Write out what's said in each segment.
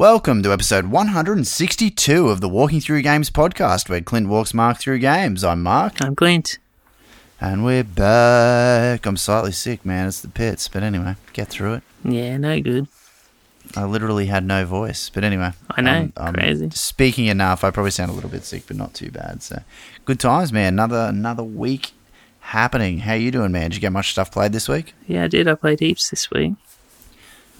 Welcome to episode 162 of the Walking Through Games podcast, where Clint walks Mark through games. I'm Mark, I'm Clint. and we're back. I'm slightly sick, man. It's the pits, but anyway, get through it. Yeah, no good. I literally had no voice, but anyway, I know, I'm, I'm crazy. Speaking enough, I probably sound a little bit sick, but not too bad. So, good times, man. Another another week happening. How you doing, man? Did you get much stuff played this week? Yeah, I did. I played heaps this week.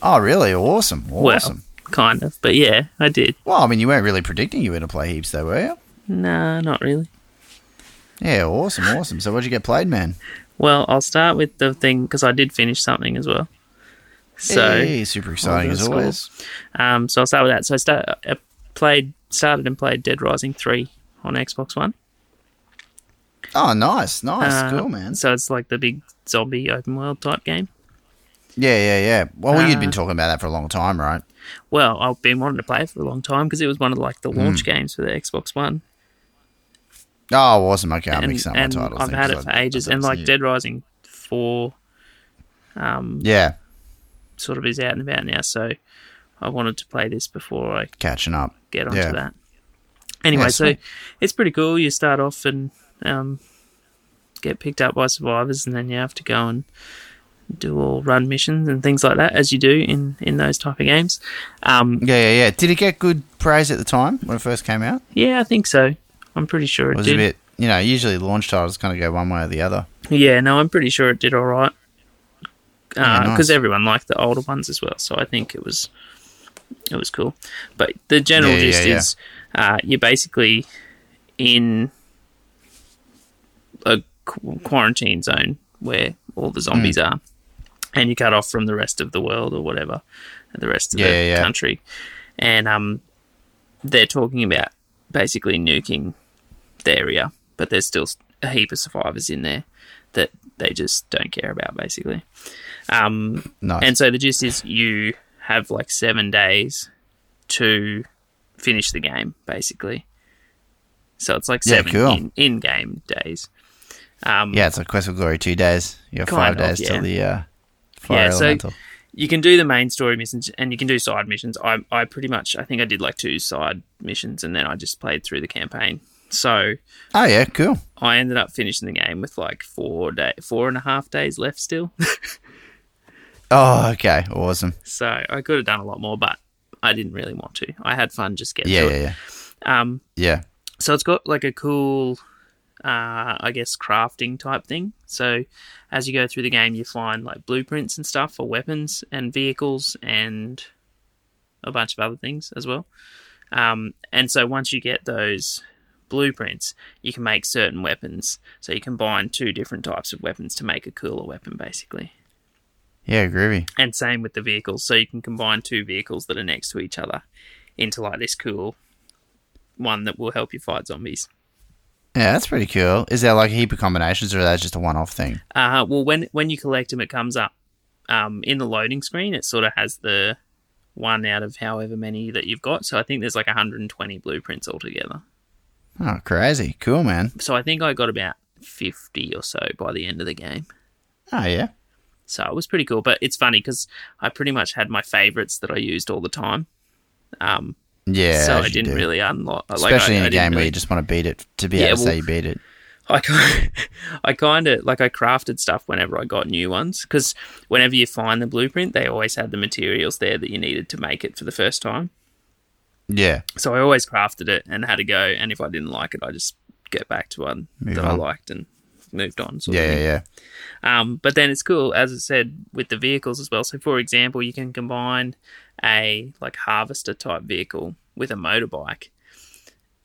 Oh, really? Awesome, awesome. Well, kind of, but yeah, I did. Well, I mean, you weren't really predicting you were going to play heaps, though, were you? Nah, not really. Yeah, awesome, awesome. So, what'd you get played, man? Well, I'll start with the thing because I did finish something as well. So, hey, super exciting as always. um, so I'll start with that. So I start, I played, started and played Dead Rising three on Xbox One. Oh, nice, nice, Uh, cool, man. So it's like the big zombie open world type game. Yeah, yeah, yeah. Well, you'd been Uh, talking about that for a long time, right? Well, I've been wanting to play it for a long time because it was one of like the launch games for the Xbox One. Oh, awesome. Okay, I'm mixing up my and titles. I've had it for I ages. And like new. Dead Rising four, um, Yeah, sort of is out and about now. So I wanted to play this before I catching up. get onto Yeah. that. Anyway, Yeah, so it's pretty cool. You start off and um, get picked up by survivors, and then you have to go and do all run missions and things like that, as you do in in those type of games. Um, Yeah, yeah, yeah. Did it get good praise at the time when it first came out? yeah, I think so. I'm pretty sure It it was did. a bit, you know, usually launch titles kind of go one way or the other. Yeah, no, I'm pretty sure it did all right. Yeah, Because nice. everyone liked the older ones as well, so I think it was it was cool. But the general Yeah, yeah, gist yeah. is uh, you're basically in a qu- quarantine zone where all the zombies Hmm. are, and you cut off from the rest of the world or whatever, the rest of Yeah, the yeah, yeah. country, and um, they're talking about basically nuking the area, but there's still a heap of survivors in there that they just don't care about, basically. Um, Nice. and so the gist is you have like seven days to finish the game, basically. So it's like Yeah, seven cool. in, in-game days. Um, yeah, it's like Quest for Glory two days. You have five of, days yeah. till the uh, fire Yeah, so- you can do the main story missions and you can do side missions. I I pretty much I think I did like two side missions and then I just played through the campaign. So oh yeah, cool. I ended up finishing the game with like four day four and a half days left still. Oh, okay, awesome. so I could have done a lot more, but I didn't really want to. I had fun just getting Yeah, yeah, it. yeah, Um, yeah. so it's got like a cool, uh, I guess, crafting type thing. So as you go through the game, you find like blueprints and stuff for weapons and vehicles and a bunch of other things as well. Um, and so once you get those blueprints, you can make certain weapons. So you combine two different types of weapons to make a cooler weapon, basically. Yeah, groovy. And same with the vehicles. So you can combine two vehicles that are next to each other into like this cool one that will help you fight zombies. Yeah, that's pretty cool. Is there like a heap of combinations, or is that just a one-off thing? Uh, well, when when you collect them, it comes up um, in the loading screen. It sort of has the one out of however many that you've got. So I think there's like 120 blueprints altogether. Oh, crazy, cool, man. So I think I got about 50 or so by the end of the game. Oh yeah, So it was pretty cool. But it's funny because I pretty much had my favorites that I used all the time. Um, yeah. so I didn't do. really unlock. Like, especially I, in a game where you just want to beat it to be Yeah, able to say you beat it. I kind, I kind of like I crafted stuff whenever I got new ones because whenever you find the blueprint, they always had the materials there that you needed to make it for the first time. Yeah, So I always crafted it and had a go. And if I didn't like it, I just get back to one Move that I liked and moved on. Sort yeah, yeah, yeah. Um, but then it's cool, as I said, with the vehicles as well. So, for example, you can combine a like harvester type vehicle with a motorbike.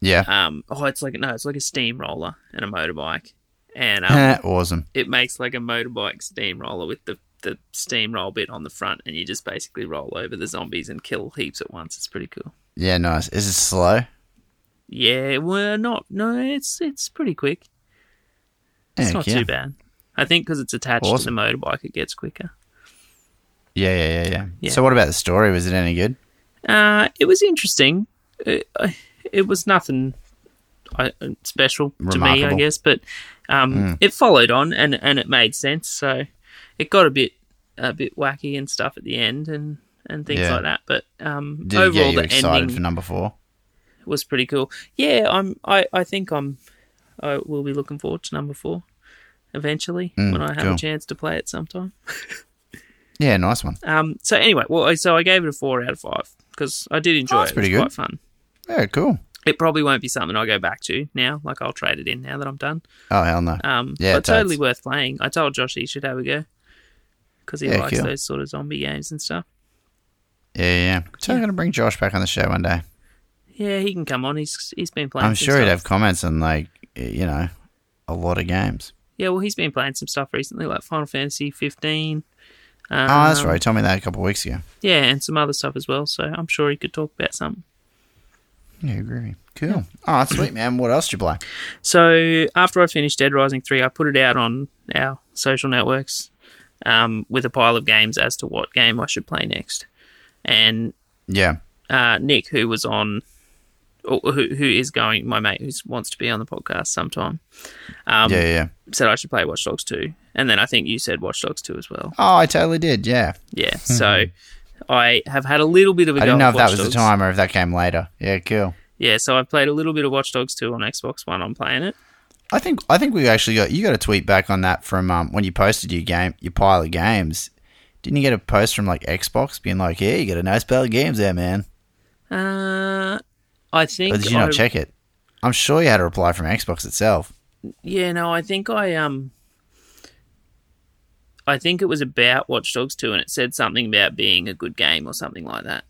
Yeah. Um, oh, it's like no, it's like a steamroller and a motorbike, and um, awesome. it makes like a motorbike steamroller with the the steamroll bit on the front, and you just basically roll over the zombies and kill heaps at once. It's pretty cool. Yeah, nice. Is it slow? Yeah, well, not no, it's it's pretty quick. It's Heck not yeah. too bad. I think because it's attached Awesome. to the motorbike, it gets quicker. Yeah, yeah, yeah, yeah, Yeah. So, what about the story? Was it any good? Uh, it was interesting. It, it was nothing uh, special to me, I guess, but um, Mm. it followed on and and it made sense. So it got a bit a bit wacky and stuff at the end, and and things Yeah. like that. But um, Did overall, you the excited ending for number four? was pretty cool. Yeah, I'm. I, I think I'm. I will be looking forward to number four eventually Mm, when I have cool. a chance to play it sometime. Yeah, nice one. Um. So anyway, well, so I gave it a four out of five because I did enjoy Oh, it. that's It was pretty good. quite fun. Yeah, cool. It probably won't be something I go back to now. Like I'll trade it in now that I'm done. Oh hell no. Um, Yeah, but totally worth playing. I told Josh he should have a go because he Yeah, likes cool. those sort of zombie games and stuff. Yeah, yeah. yeah. So I'm gonna bring Josh back on the show one day. Yeah, he can come on. He's he's been playing. I'm sure he'd have comments on like you know a lot of games. Yeah, well, he's been playing some stuff recently, like Final Fantasy 15. Um, oh, that's right. He told me that a couple of weeks ago. Yeah, and some other stuff as well. So I'm sure he could talk about some. Yeah, groovy. Cool. Oh, that's sweet, man. What else did you play? So after I finished Dead Rising 3, I put it out on our social networks um, with a pile of games as to what game I should play next. And Yeah. uh, Nick, who was on, who, who is going, my mate who wants to be on the podcast sometime, um, yeah, yeah, yeah. said I should play Watch Dogs 2. And then I think you said Watch Dogs 2 as well. Oh, I totally did. Yeah. Yeah. So I have had a little bit of a I didn't know if that was the Dogs. time or if that came later. Yeah, cool. Yeah, so I've played a little bit of Watch Dogs 2 on Xbox One. I'm playing it. I think I think we actually got you got a tweet back on that from um, when you posted your game your pile of games. Didn't you get a post from like Xbox being like, "Yeah, you got a nice pile of games there, man"? Uh, I think Or did you not I- check it? I'm sure you had a reply from Xbox itself. Yeah, no, I think I um I think it was about Watch Dogs 2 and it said something about being a good game or something like that.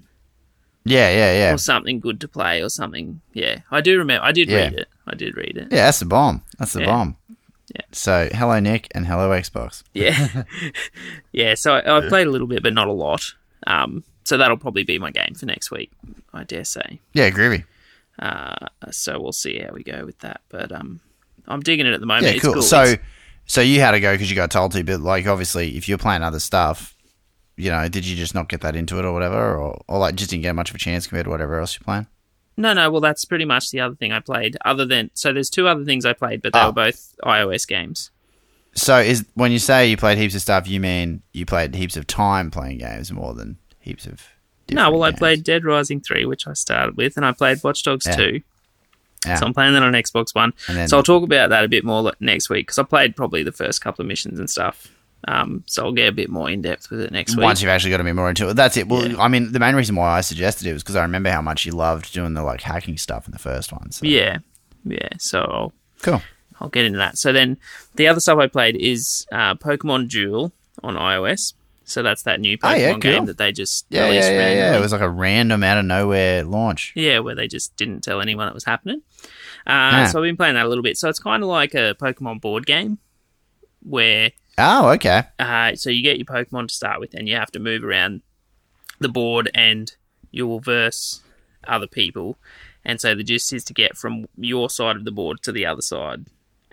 Yeah, yeah, yeah, Or something good to play or something. Yeah. I do remember I did Yeah. read it. I did read it. yeah. That's the bomb. That's the Yeah. bomb. Yeah. So, hello Nick and hello Xbox. Yeah. yeah, so I, I've played a little bit but not a lot. Um so that'll probably be my game for next week, I dare say. Yeah, groovy. Uh so we'll see how we go with that. But um I'm digging it at the moment. Yeah, It's cool. cool. So, It's- so you had to go because you got told to, but like obviously, if you're playing other stuff, you know, did you just not get that into it or whatever, or, or like just didn't get much of a chance compared to whatever else you're playing? No, no. Well, that's pretty much the other thing I played. Other than so, there's two other things I played, but they Oh. were both iOS games. So, is when you say you played heaps of stuff, you mean you played heaps of time playing games more than heaps of? No, well, I played Dead Rising three, which I started with, and I played Watch Dogs Yeah. two. Yeah. So I'm playing that on Xbox One. Then- so I'll talk about that a bit more next week because I played probably the first couple of missions and stuff. Um, so I'll get a bit more in depth with it next week. Once you've actually got to be more into it, that's it. Well, Yeah. I mean, the main reason why I suggested it was because I remember how much you loved doing the like hacking stuff in the first one. So. Yeah, yeah. So I'll, cool. I'll get into that. So then the other stuff I played is uh, Pokemon Duel on iOS. So that's that new Oh, Pokemon yeah, cool. game that they just Yeah, released yeah, yeah, yeah. It was like a random out of nowhere launch. Yeah, where they just didn't tell anyone it was happening. Uh, Ah. So I've been playing that a little bit. So it's kind of like a Pokemon board game where Oh, okay. uh, so you get your Pokemon to start with, and you have to move around the board, and you will verse other people. And so the gist is to get from your side of the board to the other side,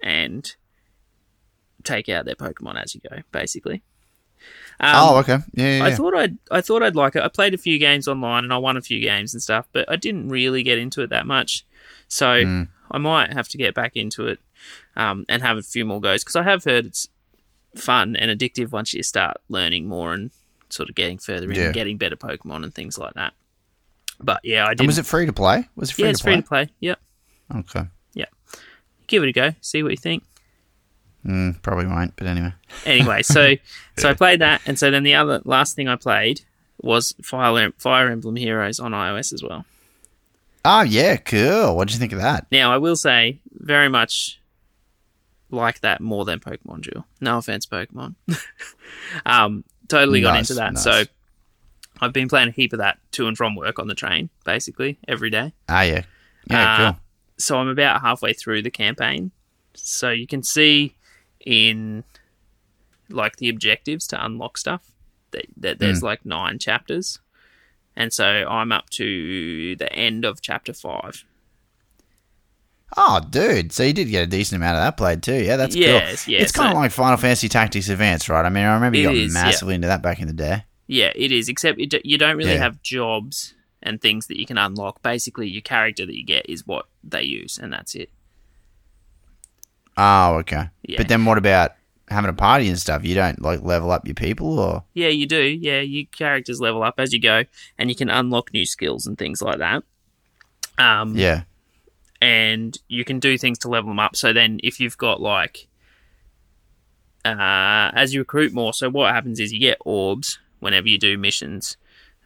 and take out their Pokemon as you go, basically. Um, oh, okay. Yeah, yeah, I thought I'd I thought I'd like it. I played a few games online and I won a few games and stuff, but I didn't really get into it that much. So Hmm. I might have to get back into it um, and have a few more goes because I have heard it's fun and addictive once you start learning more and sort of getting further in Yeah. and getting better Pokemon and things like that. But yeah, I did. was it free to play? Was it free yeah, to it's play? free to play. Yep. Okay. Yeah. Give it a go. See what you think. Mm, probably won't, but anyway. anyway, so so I played that, and so then the other last thing I played was Fire Fire Emblem Heroes on iOS as well. Oh, yeah, cool. What did you think of that? Now I will say very much like that more than Pokemon Duel. No offense, Pokemon. um, totally got Nice, into that. nice. So I've been playing a heap of that to and from work on the train, basically every day. Ah, yeah. Yeah, Uh, cool. So I'm about halfway through the campaign. So you can see in like the objectives to unlock stuff that, that there's Hmm. like nine chapters. And so I'm up to the end of chapter five. Oh, dude. So you did get a decent amount of that played too. Yeah, that's Yes, cool. yeah, it's kind of like Final Fantasy Tactics Advance, right? I mean, I remember you got is, yeah. massively into that back in the day. Yeah, it is. Except you don't really Yeah. have jobs and things that you can unlock. Basically, your character that you get is what they use, and that's it. Oh, okay. Yeah. But then what about having a party and stuff, you don't like level up your people or Yeah, you do. Yeah, your characters level up as you go, and you can unlock new skills and things like that. Um, yeah. and you can do things to level them up. So then, if you've got like, uh, as you recruit more, so what happens is you get orbs whenever you do missions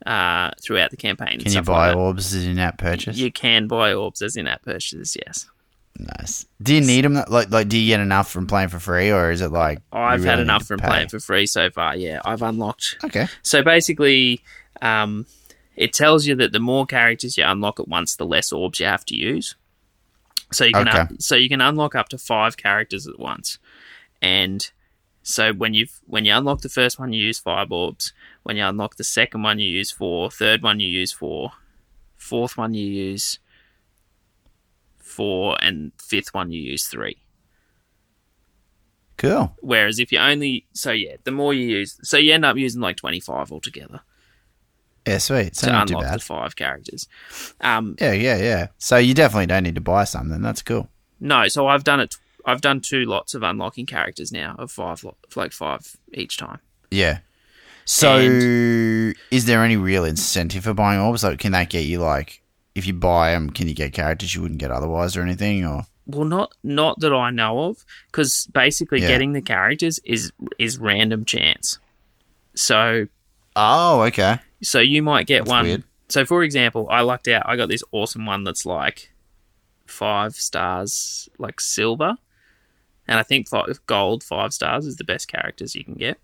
uh, throughout the campaign. Can you buy like orbs as in app purchase? You can buy orbs as in-app purchases. Yes, Nice. Do you need them? Like, like, do you get enough from playing for free, or is it like I've really had enough from pay? playing for free so far. Yeah, I've unlocked Okay. So basically, um, it tells you that the more characters you unlock at once, the less orbs you have to use. So you can Okay. so you can unlock up to five characters at once, and so when you when you unlock the first one, you use five orbs. When you unlock the second one, you use four. Third one, you use four. Fourth one, you use four, and fifth one, you use three. Cool. Whereas if you only so yeah, the more you use, so you end up using like twenty five altogether. Yeah, sweet. So to not too unlock the five characters. Um, Yeah, yeah, yeah. So you definitely don't need to buy something. That's cool. no, so I've done it. I've done two lots of unlocking characters now of five, like five each time. Yeah. So, And- is there any real incentive for buying orbs? Like, can that get you like, if you buy them, can you get characters you wouldn't get otherwise or anything? Or Well, not not that I know of, because basically Yeah. getting the characters is is random chance. So oh, okay, so you might get That's one. weird. So for example, I lucked out. I got this awesome one that's like five stars, like silver, and I think five, gold five stars is the best characters you can get.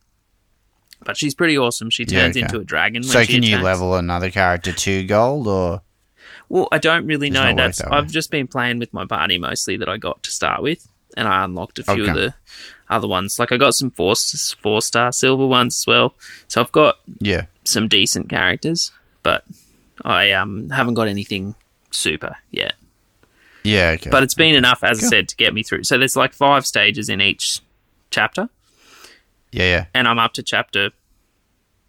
But she's pretty awesome. She Yeah, turns okay. into a dragon. When so can you level another character to gold or? Well, I don't really Does know. work That's that. I've just been playing with my party mostly that I got to start with, and I unlocked a few of the other ones. Like I got some four four star silver ones as well. So I've got Yeah. some decent characters, but I um haven't got anything super yet. Yeah. Okay. But it's been enough, as I said, to get me through. So there's like five stages in each chapter, yeah, yeah. and I'm up to chapter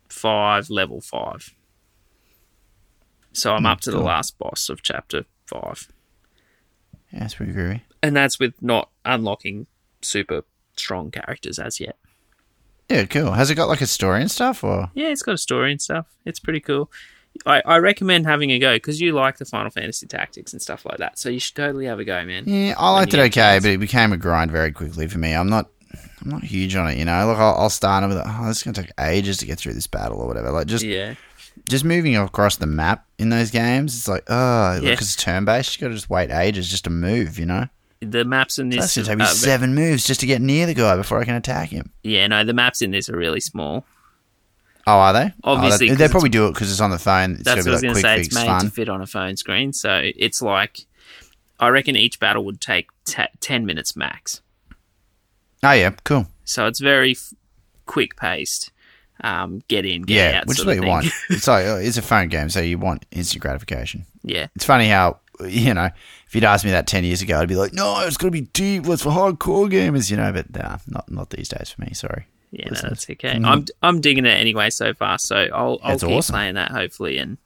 five, level five. So I'm oh, up to the last boss of chapter five. Yeah, that's pretty groovy. and that's with not unlocking super strong characters as yet. Yeah, cool. Has it got like a story and stuff or? Yeah, it's got a story and stuff. It's pretty cool. I, I recommend having a go because you like the Final Fantasy tactics and stuff like that. So you should totally have a go, man. Yeah, I liked it okay, but it became a grind very quickly for me. I'm not, I'm not huge on it. You know, look, I'll, I'll start and I'll be like, oh, this is gonna take ages to get through this battle or whatever. Like just, Yeah, just moving across the map in those games, it's like, oh, because it's turn based, you gotta just wait ages just to move. You know, the maps in that's this. gonna take me uh, seven moves just to get near the guy before I can attack him. yeah, no, the maps in this are really small. Oh, are they? Obviously, oh, they probably do it because it's on the phone. It's That's gonna what I was going like to quick say. It's made fun. to fit on a phone screen, so it's like I reckon each battle would take t- ten minutes max. Oh yeah, cool. So it's very f- quick paced. Um, get in, get Yeah, out. which is what you want. thing. It's like oh, it's a phone game, so you want instant gratification. yeah, It's funny how you know if you'd asked me that ten years ago, I'd be like, no, it's got to be deep. What's for hardcore gamers, you know? But nah, not not these days for me. Sorry. Yeah, no, that's okay. mm. I'm I'm digging it anyway so far, so I'll I'll That's keep awesome. playing that hopefully, and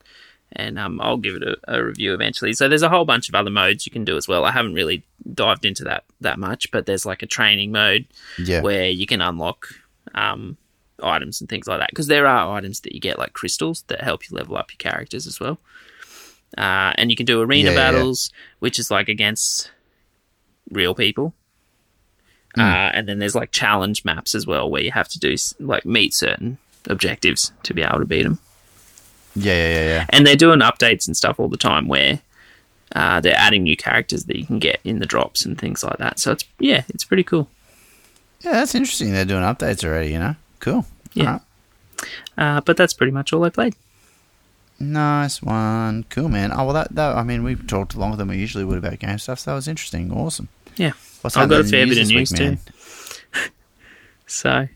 and um I'll give it a, a review eventually. So there's a whole bunch of other modes you can do as well. I haven't really dived into that that much, but there's like a training mode Yeah. where you can unlock um items and things like that because there are items that you get like crystals that help you level up your characters as well. Uh, and you can do arena Yeah, yeah, yeah. battles, which is like against real people. Hmm. Uh, and then there's like challenge maps as well, where you have to do like meet certain objectives to be able to beat them. Yeah, yeah, yeah, yeah. And they're doing updates and stuff all the time where uh, they're adding new characters that you can get in the drops and things like that. So it's yeah, it's pretty cool. Yeah, that's interesting. They're doing updates already. You know, cool. Yeah. Alright. Uh, but that's pretty much all I played. Nice one. Cool, man. Oh well, that, that I mean, we talked longer than we usually would about game stuff. So that was interesting. Awesome. Yeah. What's I've got a fair bit of news week, too. So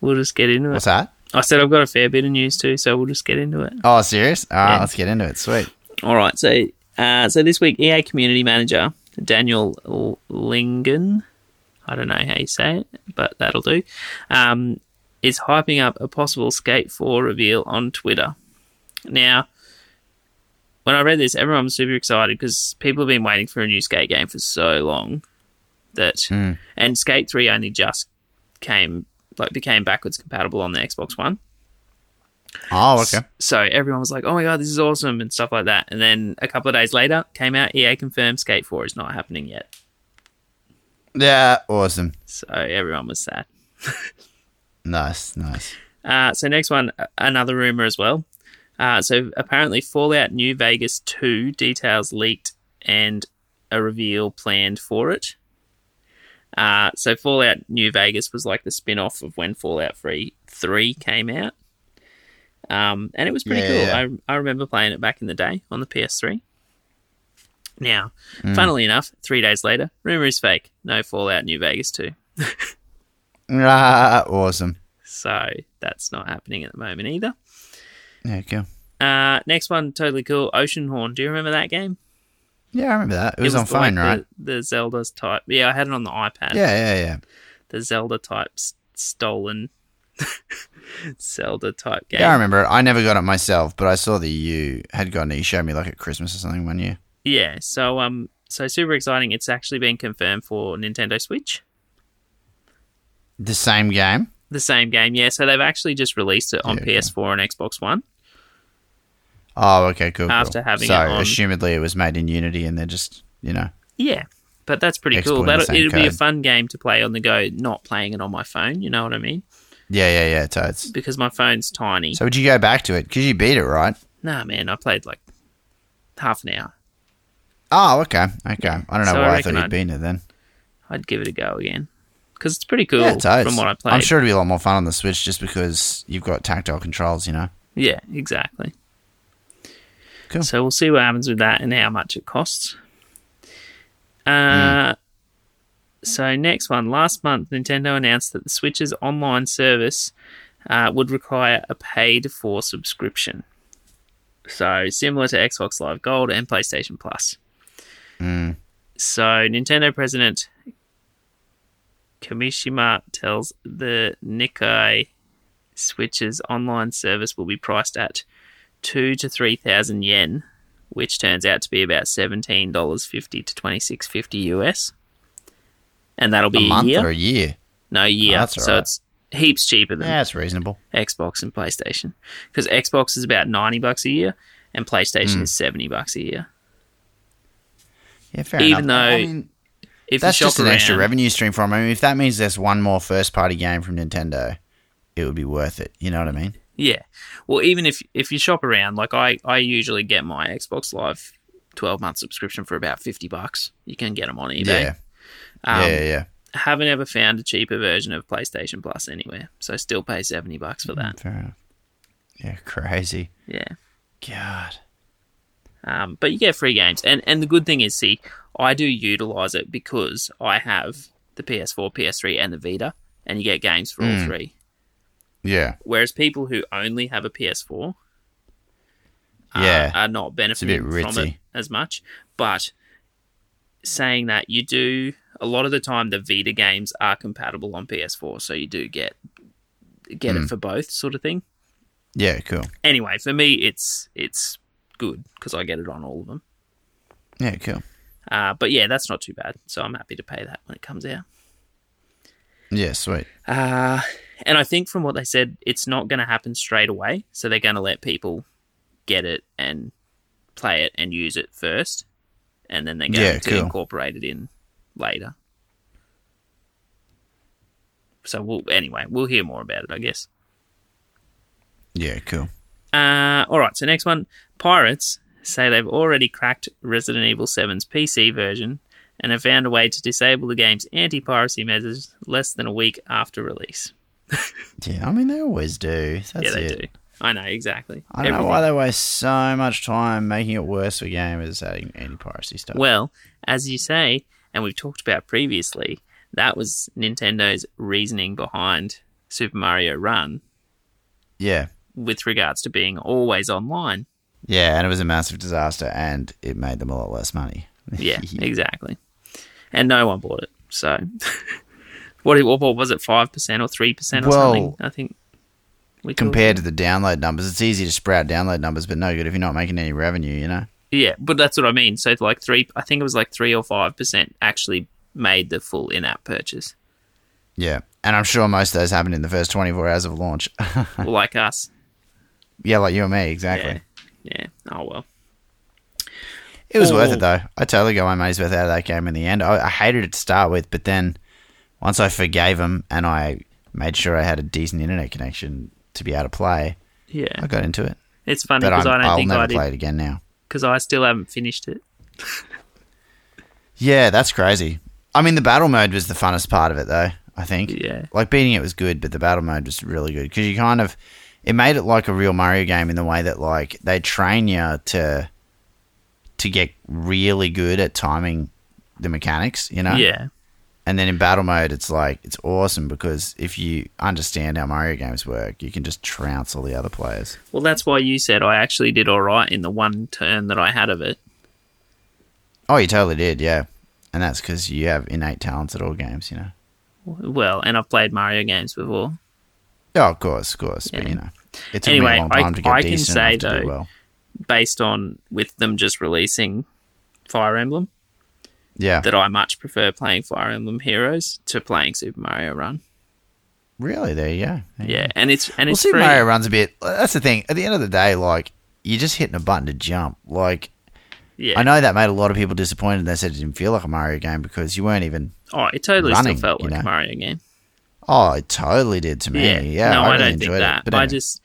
we'll just get into it. What's that? I said I've got a fair bit of news too, so we'll just get into it. Oh, serious? All right, Yeah. let's get into it. Sweet. All right, so uh, so this week, EA community manager Daniel Lingen, I don't know how you say it, but that'll do, um, is hyping up a possible Skate 4 reveal on Twitter. Now, when I read this, everyone was super excited because people have been waiting for a new Skate game for so long that, Hmm. and Skate 3 only just came like became backwards compatible on the Xbox One. Oh, okay. So everyone was like, "Oh my god, this is awesome" and stuff like that. And then a couple of days later, came out EA confirmed Skate 4 is not happening yet. Yeah, awesome. So everyone was sad. Nice, nice. Uh, so next one, another rumor as well. Uh, so apparently, Fallout New Vegas 2 details leaked and a reveal planned for it. Uh, so Fallout New Vegas was like the spin-off of when Fallout 3, 3 came out. Um, and it was pretty Yeah, cool. I, I remember playing it back in the day on the PS3. Now, funnily enough, three days later, rumor is fake. No Fallout New Vegas 2. Ah, awesome. So that's not happening at the moment either. Yeah, cool. Uh, next one, totally cool. Oceanhorn. Do you remember that game? Yeah, I remember that. It was, on like phone, the- right? The, Zelda's type. Yeah, I had it on the iPad. Yeah, yeah, yeah. The Zelda type stolen Zelda type game. Yeah, I remember it. I never got it myself, but I saw that you had gotten it. You showed me like at Christmas or something one year. Yeah, so um, so super exciting. It's actually been confirmed for Nintendo Switch. The same game. The same game, yeah. So they've actually just released it on Yeah, okay. PS4 and Xbox One. Oh, okay, cool. cool. After having so, it on- assumedly, it was made in Unity, and they're just you know. Yeah, but that's pretty cool. That'll, it'll be a fun game to play on the go, not playing it on my phone. You know what I mean? Yeah, yeah, yeah. Toads. Because my phone's tiny. So would you go back to it because you beat it, right? Nah, man, I played like half an hour. Oh, okay, okay. I don't know So why I, reckon thought you'd I'd- beaten it then. I'd give it a go again because it's pretty cool yeah, toads. from what I played. I'm sure it'd be a lot more fun on the Switch just because you've got tactile controls. You know. Yeah, exactly. Cool. So we'll see what happens with that and how much it costs. Uh, So next one, last month, Nintendo announced that the Switch's online service uh, would require a paid-for subscription. So similar to Xbox Live Gold and PlayStation Plus. Mm. So Nintendo president Kimishima tells the Nikkei Switch's online service will be priced at two to three thousand yen, which turns out to be about seventeen dollars fifty to twenty six fifty US, and that'll be a, month year. or a year? no year, Oh, so alright. it's heaps cheaper than Yeah, that's reasonable. Xbox and PlayStation because Xbox is about ninety bucks a year and PlayStation Hmm. is seventy bucks a year. Yeah, fair Even enough. I though mean, If that's just an extra revenue stream for them. I mean, if that means there's one more first party game from Nintendo, it would be worth it. You know what I mean? Yeah. Well, even if if you shop around, like I, I usually get my Xbox Live twelve month subscription for about fifty bucks. You can get them on eBay. Yeah. Um, yeah, yeah. Haven't ever found a cheaper version of PlayStation Plus anywhere, so still pay seventy bucks for that. Fair enough. Yeah, crazy. Yeah. God. Um, but you get free games, and and the good thing is, see, I do utilize it because I have the PS4, PS3, and the Vita, and you get games for all Mm. three. Yeah. Whereas people who only have a PS4 uh, Yeah. are not benefiting from it as much. But saying that, you do a lot of the time the Vita games are compatible on PS4, so you do get get Hmm. it for both sort of thing. Yeah, cool. Anyway, for me, it's it's good because I get it on all of them. Yeah, cool. Uh, but yeah, that's not too bad. So I'm happy to pay that when it comes out. Yeah, sweet. Uh, and I think from what they said, it's not going to happen straight away. So they're going to let people get it and play it and use it first, and then they're going Yeah, to cool. incorporate it in later. So we'll anyway, we'll hear more about it, I guess. Yeah, cool. Uh, all right. So next one, pirates say they've already cracked Resident Evil 7's PC version and have found a way to disable the game's anti-piracy measures less than a week after release. Yeah, I mean they always do. That's yeah, they it. do. I know exactly. I don't know why they waste so much time making it worse for gamers adding anti-piracy stuff. Well, as you say, and we've talked about previously, that was Nintendo's reasoning behind Super Mario Run yeah, with regards to being always online. yeah, and it was a massive disaster, and it made them a lot less money. Yeah, exactly. And no one bought it. So, what, what, was it, 5% or 3% or Well, something? I think. We Compared to the download numbers, it's easy to sprout download numbers, but no good if you're not making any revenue. You know. Yeah, but that's what I mean. So, like, three, I think it was like 3 or 5% actually made the full in app purchase. Yeah. And I'm sure most of those happened in the first 24 hours of launch. like us. Yeah, like you and me, exactly. Yeah. Yeah. Oh well. It was worth it though. I totally got my money's worth out of that game in the end. I, I hated it to start with, but then once I forgave him and I made sure I had a decent internet connection to be able to play, Yeah. I got into it. It's funny because I don't I'll think never I play it again now. because I still haven't finished it. Yeah, that's crazy. I mean, the battle mode was the funnest part of it, though. I think. Yeah. Like beating it was good, but the battle mode was really good because you kind of it made it like a real Mario game in the way that like they train you to to get really good at timing the mechanics, you know. Yeah. And then in battle mode, it's like it's awesome because if you understand how Mario games work, you can just trounce all the other players. Well, that's why you said I actually did all right in the one turn that I had of it. Oh, you totally did, yeah. And that's because you have innate talents at all games, you know. Well, and I've played Mario games before. Oh, of course, of course. But you know, it took me Anyway, a long I- time to get I can decent say, enough to though, do well. based on with them just releasing Fire Emblem Yeah, that I much prefer playing Fire Emblem Heroes to playing Super Mario Run. really. There you go. There you Yeah, go. and it's and Well, it's Super free. Mario runs a bit. That's the thing. At the end of the day, like you're just hitting a button to jump. Like yeah. I know that made a lot of people disappointed. They said it didn't feel like a Mario game because you weren't even. Oh, it totally running, still felt you like a. Mario game. Oh, it totally did to me. Yeah, no, I, I, really don't enjoyed think that. it. But I just,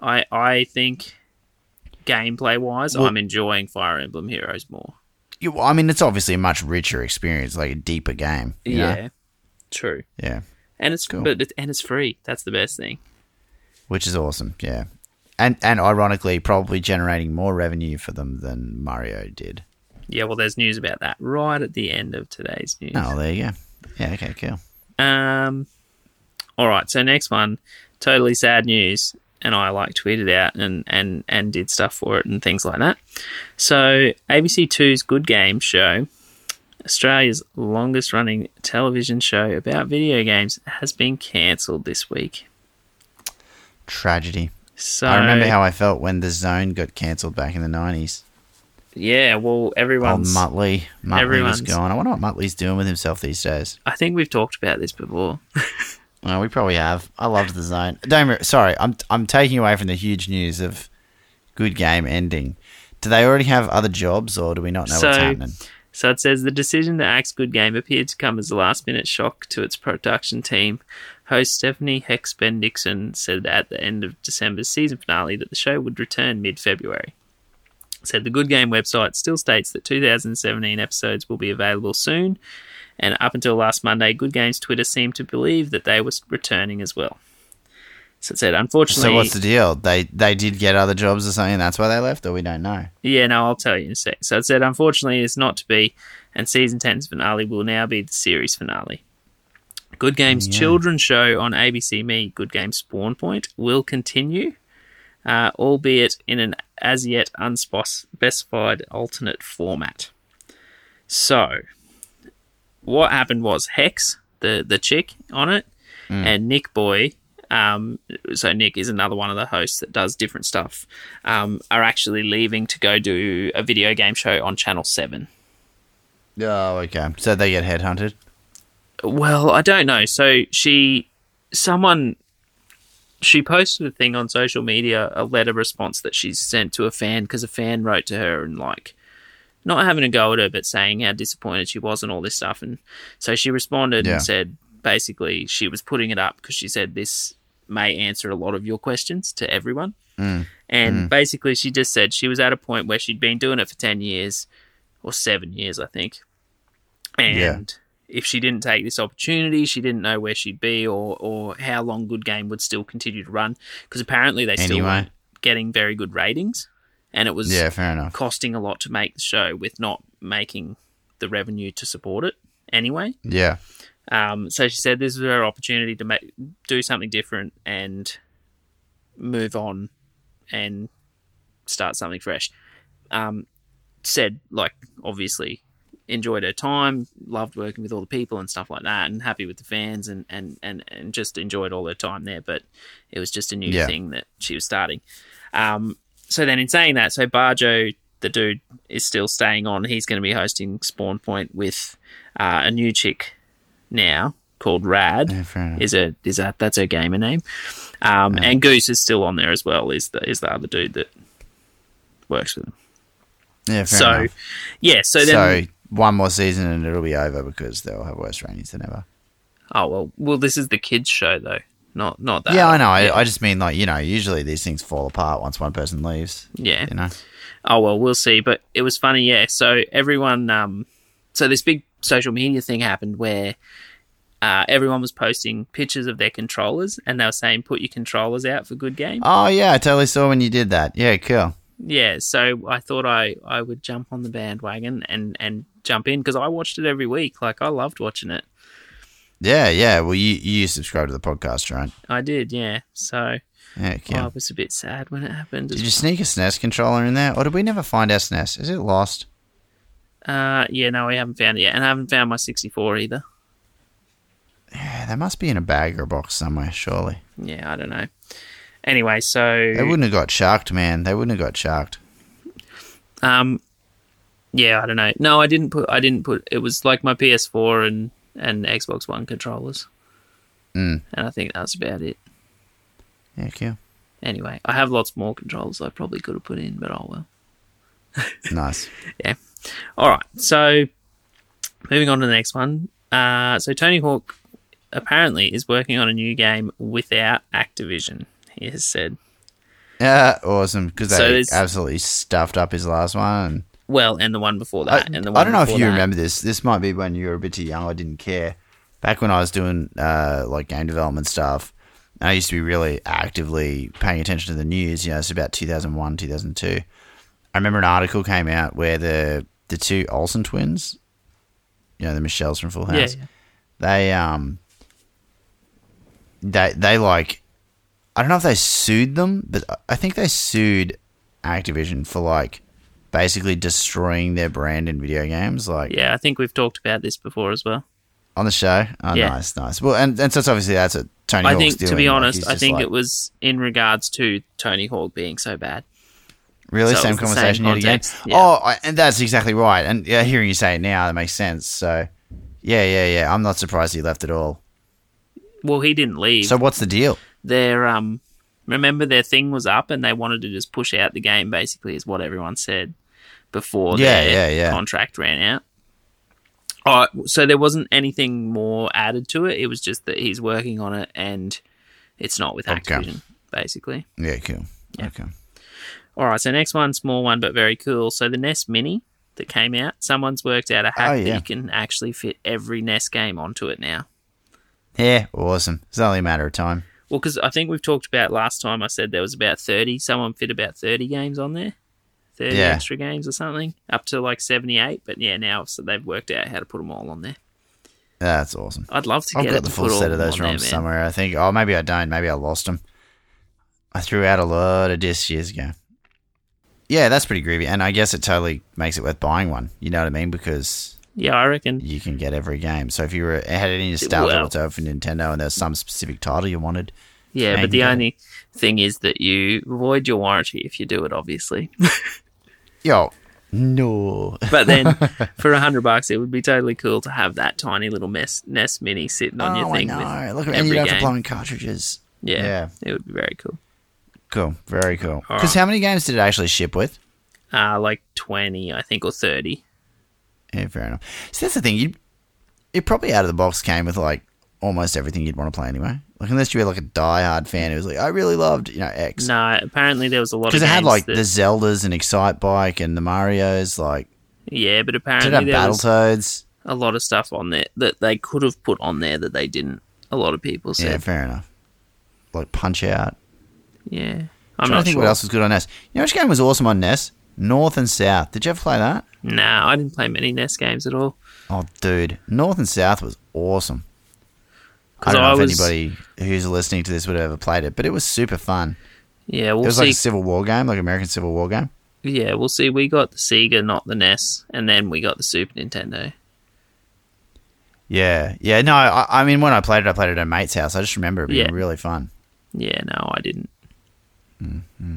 I I think gameplay wise, Well- I'm enjoying Fire Emblem Heroes more. You- I mean, it's obviously a much richer experience, like a deeper game. you know? Yeah, true. yeah, And it's Cool. but it, and it's free. That's the best thing. which is awesome. Yeah, and and ironically, probably generating more revenue for them than Mario did. Yeah, well, there's news about that right at the end of today's news. Oh, there you go. Yeah, okay, cool. Um, all right. So next one, totally sad news, and I like tweeted out and and and did stuff for it and things like that. So ABC 2's Good Game show, Australia's longest running television show about video games, has been cancelled this week. Tragedy. So I remember how I felt when the Zone got cancelled back in the nineties. yeah, well, everyone's. Muttley, Muttley was gone. I wonder what Muttley's doing with himself these days. I think we've talked about this before. Well, we probably have. I loved the Zone. Don't. Sorry, I'm I'm taking away from the huge news of good game ending. Do they already have other jobs, or do we not know what's So- happening? So it says the decision to axe Good Game appeared to come as a last minute shock to its production team. Host Stephanie Hex Bendixsen said at the end of December's season finale that the show would return mid February. Said the Good Game website still states that 2017 episodes will be available soon, and up until last Monday, Good Game's Twitter seemed to believe that they were returning as well. So it said, unfortunately, So what's the deal? They they did get other jobs or something. That's why they left, or we don't know. Yeah, no, I'll tell you in a sec. So it said, unfortunately, it's not to be, and season 10's finale will now be the series finale. Good Games Yeah. children's show on ABC Me, Good Games Spawn Point, will continue, uh, albeit in an as yet unspecified alternate format. So, what happened was Hex, the, the chick on it, and Nichboy, um, so Nick is another one of the hosts that does different stuff, um, are actually leaving to go do a video game show on Channel 7. Oh, okay. So they get headhunted. Well, I don't know. So she, someone, she posted a thing on social media, a letter response that she's sent to a fan because a fan wrote to her and like, not having a go at her, but saying how disappointed she was and all this stuff. And so she responded Yeah. and said basically she was putting it up because she said this may answer a lot of your questions to everyone. Mm. And basically, she just said she was at a point where she'd been doing it for 10 years or seven years, I think. And Yeah. if she didn't take this opportunity, she didn't know where she'd be or, or how long Good Game would still continue to run. Because apparently, they still weren't getting very good ratings. And it was Yeah, fair enough. costing a lot to make the show with not making the revenue to support it anyway. Yeah. Um, so she said this was her opportunity to make, do something different and move on and start something fresh. Um, said, like, obviously enjoyed her time, loved working with all the people and stuff like that, and happy with the fans and, and, and, and just enjoyed all her time there. But it was just a new Yeah. thing that she was starting. Um, so then, in saying that, so Bajo, the dude, is still staying on. He's going to be hosting Spawn Point with uh, a new chick now called Rad. Yeah. Is a is that that's her gamer name, um, and Goose is still on there as well. Is the is the other dude that works with them. Yeah, fair so enough. yeah, so then So one more season and it'll be over because they'll have worse ratings than ever. oh well, well this is the kids show though, not not that. yeah, I know. I, I just mean like you know, usually these things fall apart once one person leaves. yeah. You know. Oh well, we'll see. But it was funny, yeah. So everyone, um, so this big social media thing happened where uh, everyone was posting pictures of their controllers, and they were saying, "Put your controllers out for good game." Oh yeah, I totally saw when you did that. Yeah, cool. Yeah. So I thought I I would jump on the bandwagon and and jump in because I watched it every week. Like I loved watching it. Yeah, yeah. Well, you you subscribe to the podcast, right? I did, yeah. So Yeah. I was a bit sad when it happened. Did you sneak a SNES controller in there, or did we never find our SNES? Is it lost? Uh, yeah, no, we haven't found it yet, and I haven't found my 64 either. Yeah, they must be in a bag or a box somewhere, surely. Yeah, I don't know. Anyway, so They wouldn't have got sharked, man. They wouldn't have got sharked. Um, yeah, I don't know. No, I didn't put. I didn't put. It was like my PS4 and and Xbox One controllers, Mm. and I think that's about it. Yeah, cool. Anyway, I have lots more controllers I probably could have put in, but oh well. Nice. Yeah. All right, so moving on to the next one. Uh, so Tony Hawk apparently is working on a new game without Activision. He has said. Yeah, awesome. Because So they absolutely stuffed up his last one. Well, and the one before I, that, and the I don't know if you that. remember this. This might be when you were a bit too young. I didn't care. Back when I was doing uh, like game development stuff, I used to be really actively paying attention to the news. You know, it's about 2001, 2002. I remember an article came out where the the two Olsen twins, you know, the Michelles from Full Yeah, House, yeah. they um they they like I don't know if they sued them, but I think they sued Activision for like basically destroying their brand in video games, like yeah. I think we've talked about this before as well. on the show. Oh, Yeah. nice, nice. Well, and and so it's obviously that's what Tony. I Hawk's think, to be honest, he's I think like- it was in regards to Tony Hawk being so bad. really so same same conversation yet again. yeah. Oh, I, and that's exactly right. And yeah, hearing you say it now, that makes sense. So, yeah, yeah, yeah. I'm not surprised he left at all. Well, he didn't leave. So, what's the deal? their um, remember their thing was up, and they wanted to just push out the game. Basically, is what everyone said before Yeah, their yeah, yeah. contract ran out. Oh, so there wasn't anything more added to it. It was just that he's working on it, and it's not with Okay. Activision. Basically. Yeah, cool. Yeah. Okay. All right, so next one, small one, but very cool. So the NES Mini that came out, someone's worked out a hack Oh, that you can actually fit every NES game onto it now. Yeah, awesome. It's only a matter of time. Well, because I think we've talked about last time. I said there was about thirty. Someone fit about thirty games on there, thirty Yeah. extra games or something, up to like seventy-eight. But yeah, now so they've worked out how to put them all on there. That's awesome. I'd love to I've get got the full set of those ROMs somewhere. I think. Oh, maybe I don't. Maybe I lost them. I threw out a lot of discs years ago. Yeah, that's pretty groovy, and I guess it totally makes it worth buying one. You know what I mean? Because Yeah, I reckon. you can get every game. So if you were had any nostalgia Well- whatsoever for Nintendo, and there's some specific title you wanted, Yeah, but the only thing is that you void your warranty if you do it, obviously. yo, no, But then for a hundred bucks, it would be totally cool to have that tiny little mess, NES Mini sitting on oh, your thing. I know. With Look, and every you don't have to game. plug in cartridges. Yeah, Yeah. it would be very cool. Cool, very cool. Because right. how many games did it actually ship with? Uh, like twenty, I think, or thirty. Yeah, fair enough. So that's the thing. You, it probably out of the box came with like almost everything you'd want to play anyway. Like unless you were like a diehard fan who was like, I really loved you know X No, apparently there was a lot of because it had like that, the Zeldas and Excitebike and the Mario's. Like yeah, but apparently have there Battletoads? a lot of stuff on there that they could have put on there that they didn't. A lot of people said. Yeah, fair enough. Like Punch Out. yeah. I'm I'm trying not to think sure. what else was good on NES. You know which game was awesome on NES? North and South. Did you ever play that? Nah, I didn't play many NES games at all. Oh, dude, North and South was awesome. I don't know I if was- anybody who's listening to this would have ever played it, but it was super fun. Yeah, It we'll was see. like a Civil War game, like American Civil War game. yeah, we'll see. We got the Sega, not the NES, and then we got the Super Nintendo. Yeah, yeah. No, I, I mean when I played it, I played it at a mate's house. I just remember it being Yeah. really fun. Yeah, no, I didn't. Mm-hmm.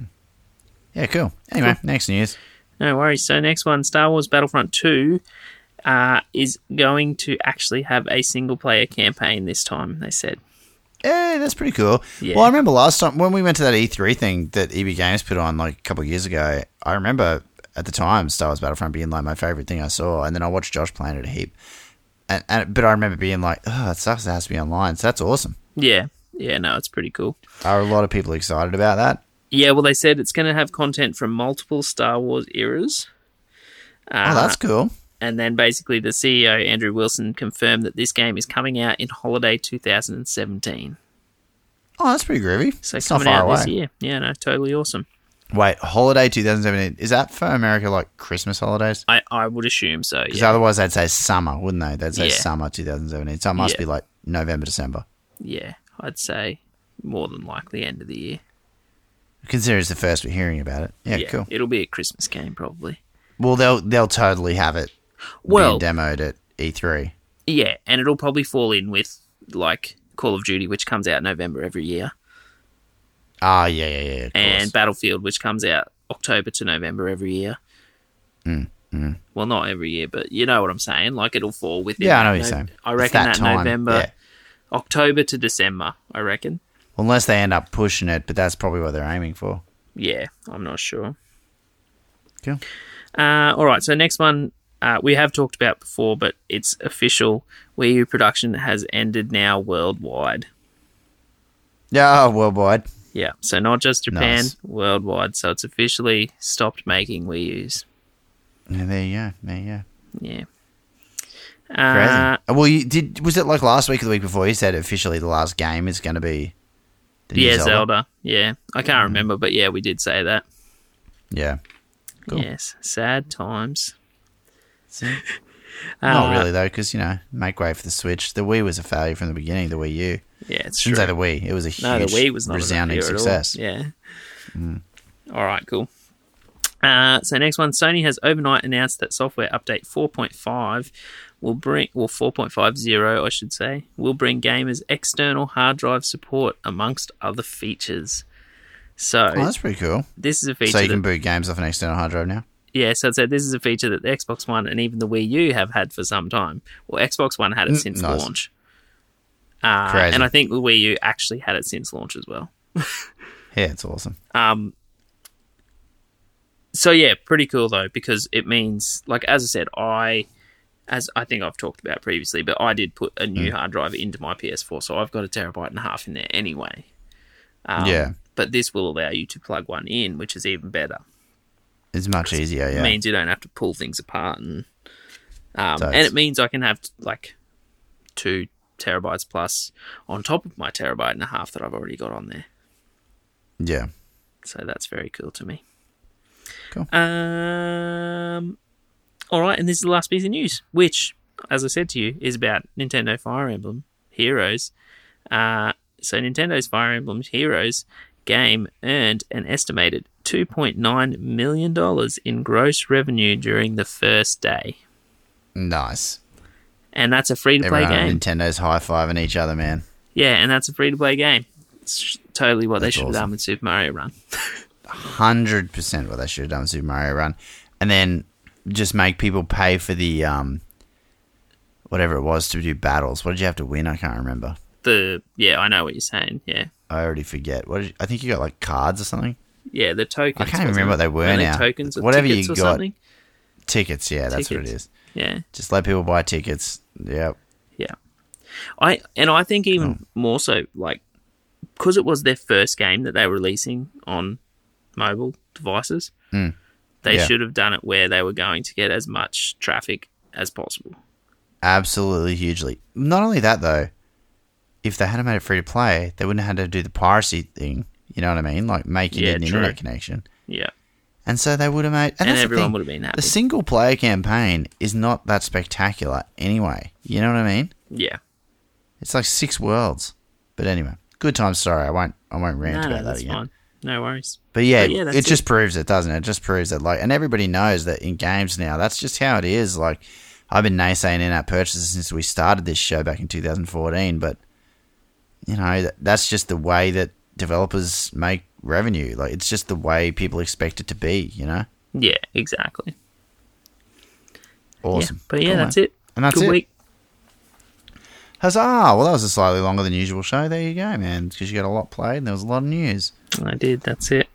Yeah, cool. Anyway, next news. No worries. So next one, Star Wars Battlefront Two. Uh, is going to actually have a single player campaign this time. They said. Yeah, that's pretty cool. Yeah. Well, I remember last time when we went to that E3 thing that EB Games put on like a couple of years ago. I remember at the time Star Wars Battlefront being like my favorite thing I saw, and then I watched Josh playing it a heap. And, and but I remember being like, oh, it sucks. It has to be online. So that's awesome. Yeah, yeah, no, it's pretty cool. Are a lot of people excited about that? Yeah, well, they said it's going to have content from multiple Star Wars eras. Uh, Oh, that's cool. And then basically the CEO Andrew Wilson confirmed that this game is coming out in holiday 2017. Oh, that's pretty groovy. So it's not coming far out away. this year. Yeah, no, totally awesome. Wait, holiday 2017. Is that for America like Christmas holidays? I, I would assume so. Because Yeah, otherwise they'd say summer, wouldn't they? They'd say Yeah. summer 2017. So it must Yeah. be like November, December. yeah, I'd say more than likely end of the year. Consider it's the first we're hearing about it. Yeah, cool. It'll be a Christmas game probably. Well, they'll they'll totally have it Well, being demoed at E E3. yeah, and it'll probably fall in with like Call of Duty, which comes out November every year, Ah, yeah, yeah, yeah. And course. Battlefield, which comes out October to November every year. Mm, Well, not every year, but you know what I'm saying. Like it'll fall within. Yeah, I know that what you're no- saying. I It's reckon that, time, November, yeah. October to December. I reckon. Unless they end up pushing it, but that's probably what they're aiming for. Yeah, I'm not sure. Cool. Uh, all right, so next one uh, we have talked about before, but it's official. Wii U production has ended now worldwide. Yeah, worldwide. Yeah, so not just Japan, Nice. worldwide. So it's officially stopped making Wii U's. Yeah, there you go. There you go. Yeah. Crazy. Uh, well, you did. Was it like last week or the week before? You said officially the last game is going to be. Yeah, Zelda. Yeah, I can't remember, but yeah, we did say that. Yeah. Cool. Yes, sad times. Not Uh, really though, because you know, make way for the Switch. The Wii was a failure from the beginning. The Wii U. Yeah, it's Shouldn't true. say the Wii. It was a huge, No, the Wii was not a resounding success. Yeah. All right, cool. Uh, so next one, Sony has overnight announced that software update 4.5 will bring, well, 4.50, I should say, will bring gamers external hard drive support amongst other features. So Oh, that's pretty cool. this is a feature So you can boot games off an external hard drive now. Yeah, so it said this is a feature that the Xbox One and even the Wii U have had for some time. Well, Xbox One had it Mm, since nice. launch. Uh, Crazy. and I think the Wii U actually had it since launch as well. Yeah, it's awesome. Um, so yeah, pretty cool though because it means, like as I said, I, as I think I've talked about previously, but I did put a Mm. new hard drive into my PS4, so I've got a terabyte and a half in there anyway. Um, Yeah. But this will allow you to plug one in, which is even better. It's much easier. It Yeah. means you don't have to pull things apart, and um, Totes. and it means I can have like two terabytes plus on top of my terabyte and a half that I've already got on there. yeah. So that's very cool to me. Cool. Um, all right, and this is the last piece of news, which, as I said to you, is about Nintendo Fire Emblem Heroes. Uh, so Nintendo's Fire Emblem Heroes game earned an estimated $2.9 million in gross revenue during the first day. Nice. And that's a free to play game. Nintendo's high fiving each other, man. Yeah, and that's a free to play game. It's totally what they That's should have done with Super Mario Run. Hundred percent what they should have done with Super Mario Run, and then just make people pay for the um, whatever it was to do battles. What did you have to win? I can't remember. The yeah, I know what you're saying. Yeah, I already forget. What you, I think you got like cards or something. Yeah, the tokens. I can't even remember what they were now. Tokens, or Whatever you tickets or got. something. Tickets, yeah, that's what it is. Yeah, Just let people buy tickets. Yeah, yeah. I and I think even more so, like because it was their first game that they were releasing on mobile devices. Mm. They Yeah. should have done it where they were going to get as much traffic as possible. absolutely hugely. Not only that though, if they hadn't made it free to play, they wouldn't have had to do the piracy thing. You know what I mean? Like making Yeah, an true. internet connection. Yeah, And so they would have made, and, and the everyone would have been happy. The single player campaign is not that spectacular anyway. You know what I mean? yeah, It's like six worlds. But anyway, good times. Sorry, I won't. I won't rant no, about no, that again. fine. No worries. But yeah, But yeah, it just it. proves it, doesn't it? It just proves that, like, and everybody knows that in games now, that's just how it is. Like, I've been naysaying in-app purchases since we started this show back in 2014, but you know, that, that's just the way that developers make revenue. Like, it's just the way people expect it to be. You know? Yeah, exactly. Awesome. Yeah, but yeah, Cool, that's man. it. And that's Good it. week. Huzzah! Well, that was a slightly longer than usual show. There you go, man. Because you got a lot played and there was a lot of news. I did. That's it.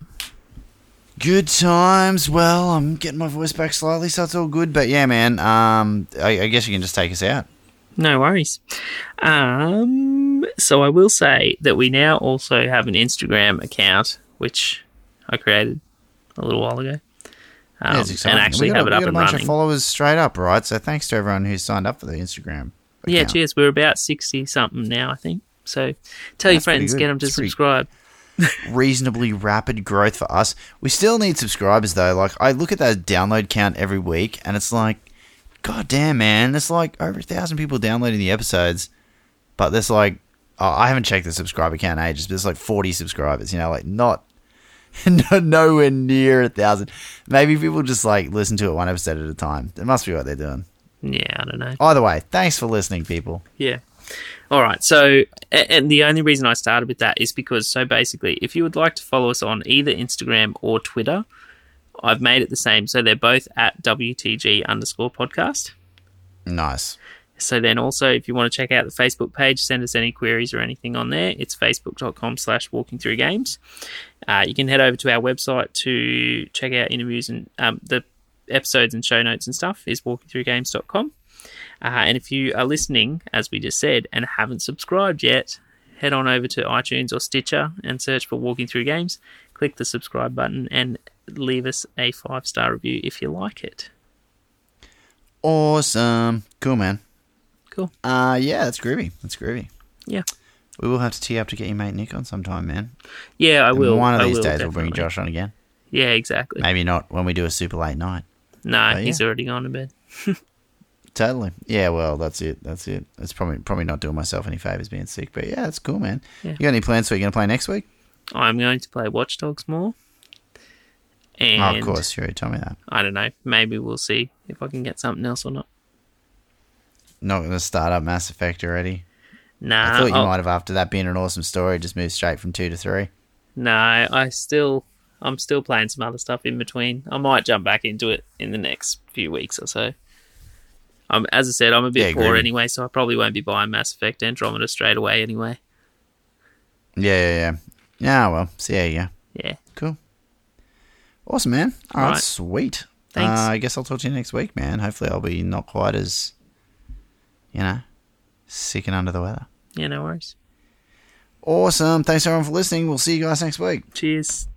Good times. Well, I'm getting my voice back slightly, so it's all good. But yeah, man. Um, I, I guess you can just take us out. No worries. Um, so I will say that we now also have an Instagram account, which I created a little while ago. Um, Yeah, and actually we got, have a- it we up got a and bunch running. of followers straight up, right? So thanks to everyone who signed up for the Instagram. Yeah, cheers. We're about 60 something now, I think. So tell your That's pretty friends, get them to subscribe. reasonably rapid growth for us. We still need subscribers though. Like I look at that download count every week, and it's like, god damn, man, there's like over a thousand people downloading the episodes, but there's like, oh, I haven't checked the subscriber count in ages, but there's like 40 subscribers. You know, like not. no- Nowhere near a thousand. Maybe people just like listen to it one episode at a time. It must be what they're doing. Yeah, I don't know. Either way, thanks for listening, people. Yeah. All right. So, and the only reason I started with that is because, so basically, if you would like to follow us on either Instagram or Twitter, I've made it the same. So they're both at WTG underscore podcast. Nice. So then also, if you want to check out the Facebook page, send us any queries or anything on there. It's facebook.com slash walking through games. Uh, you can head over to our website to check out interviews and um, the episodes and show notes and stuff is walkingthroughgames.com. Uh, and if you are listening, as we just said, and haven't subscribed yet, head on over to iTunes or Stitcher and search for Walking Through Games. Click the subscribe button and leave us a five star review if you like it. Awesome. Cool, man. Cool. Uh, yeah, that's groovy. That's groovy. Yeah. We will have to tee up to get your mate Nick on sometime, man. Yeah, I And will. One of these will, days we'll bring. Josh on again. Yeah, exactly. Maybe not when we do a super late night. No, But he's yeah. already gone to bed. Totally. Yeah, well, that's it. That's it. It's probably probably not doing myself any favors being sick, but yeah, that's cool, man. Yeah. You got any plans for you're gonna play next week? I'm going to play Watch Dogs more. And oh, of course, you already told me that. I don't know. Maybe we'll see if I can get something else or not. Not gonna start up Mass Effect already. Nah, I thought you I'll- might have after that being an awesome story, just moved straight from two to three. No, I still, I'm still playing some other stuff in between. I might jump back into it in the next few weeks or so. Um, as I said, I'm a bit Yeah, poor anyway, so I probably won't be buying Mass Effect Andromeda straight away anyway. Yeah, yeah, yeah. Yeah, well, see so yeah, yeah. Yeah. Cool. Awesome, man. All right, Alright. sweet. Thanks. Uh, I guess I'll talk to you next week, man. Hopefully, I'll be not quite as, you know, sick and under the weather. Yeah, no worries. Awesome. Thanks everyone for listening. We'll see you guys next week. Cheers.